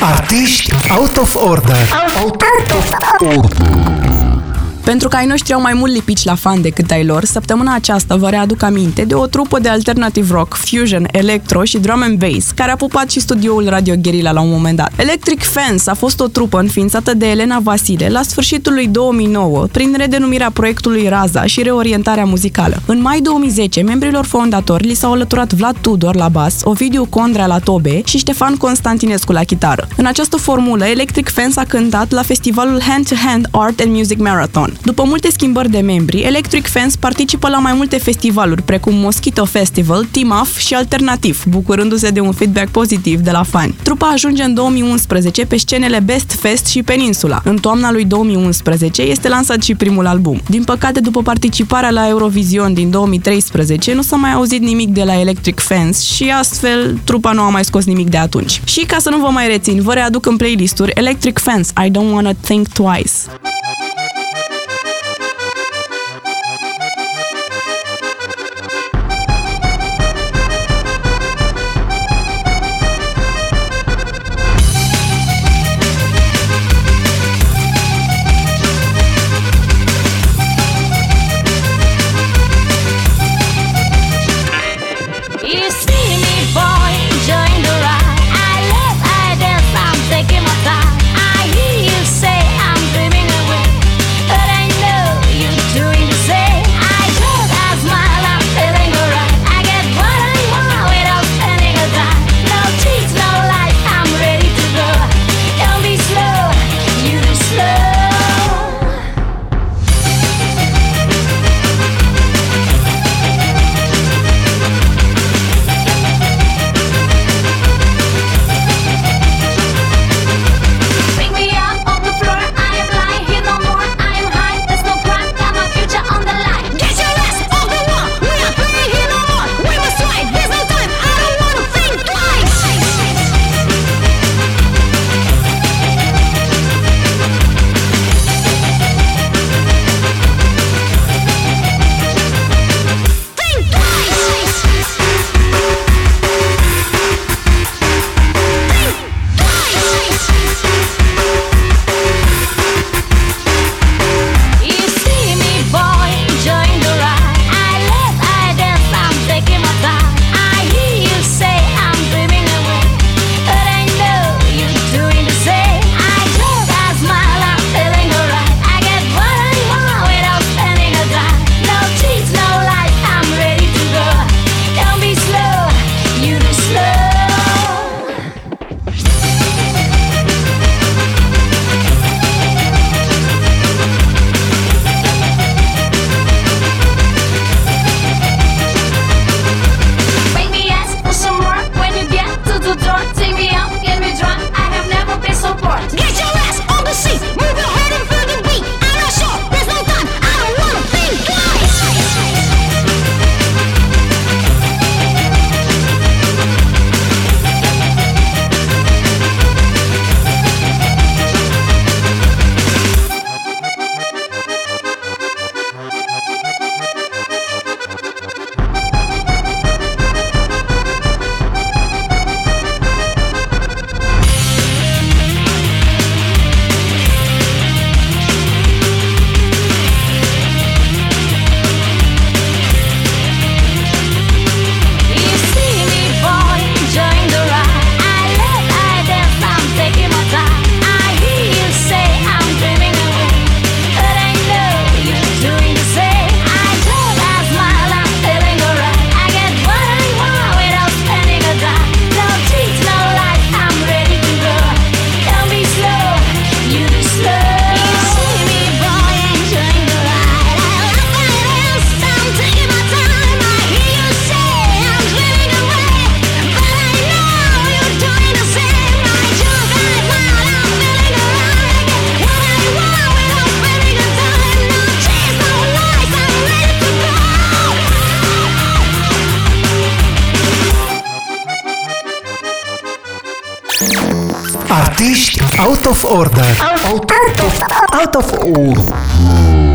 Artiști out of order. Out of order. Pentru că ai noștri au mai mult lipici la fan decât ai lor, săptămâna aceasta vă readuc aminte de o trupă de alternative rock, fusion, electro și drum and bass, care a pupat și studioul Radio Guerilla la un moment dat. Electric Fans a fost o trupă înființată de Elena Vasile la sfârșitul lui 2009, prin redenumirea proiectului Raza și reorientarea muzicală. În mai 2010, membrilor fondatori li s-au alăturat Vlad Tudor la bas, Ovidiu Condrea la tobe și Ștefan Constantinescu la chitară. În această formulă, Electric Fans a cântat la festivalul Hand to Hand Art and Music Marathon. După multe schimbări de membri, Electric Fans participă la mai multe festivaluri, precum Mosquito Festival, Team Up și Alternativ, bucurându-se de un feedback pozitiv de la fani. Trupa ajunge în 2011 pe scenele Best Fest și Peninsula. În toamna lui 2011 este lansat și primul album. Din păcate, după participarea la Eurovision din 2013, nu s-a mai auzit nimic de la Electric Fans și astfel trupa nu a mai scos nimic de atunci. Și ca să nu vă mai rețin, vă readuc în playlisturi Electric Fans, I Don't Wanna Think Twice. Artiști out of order. Out of order.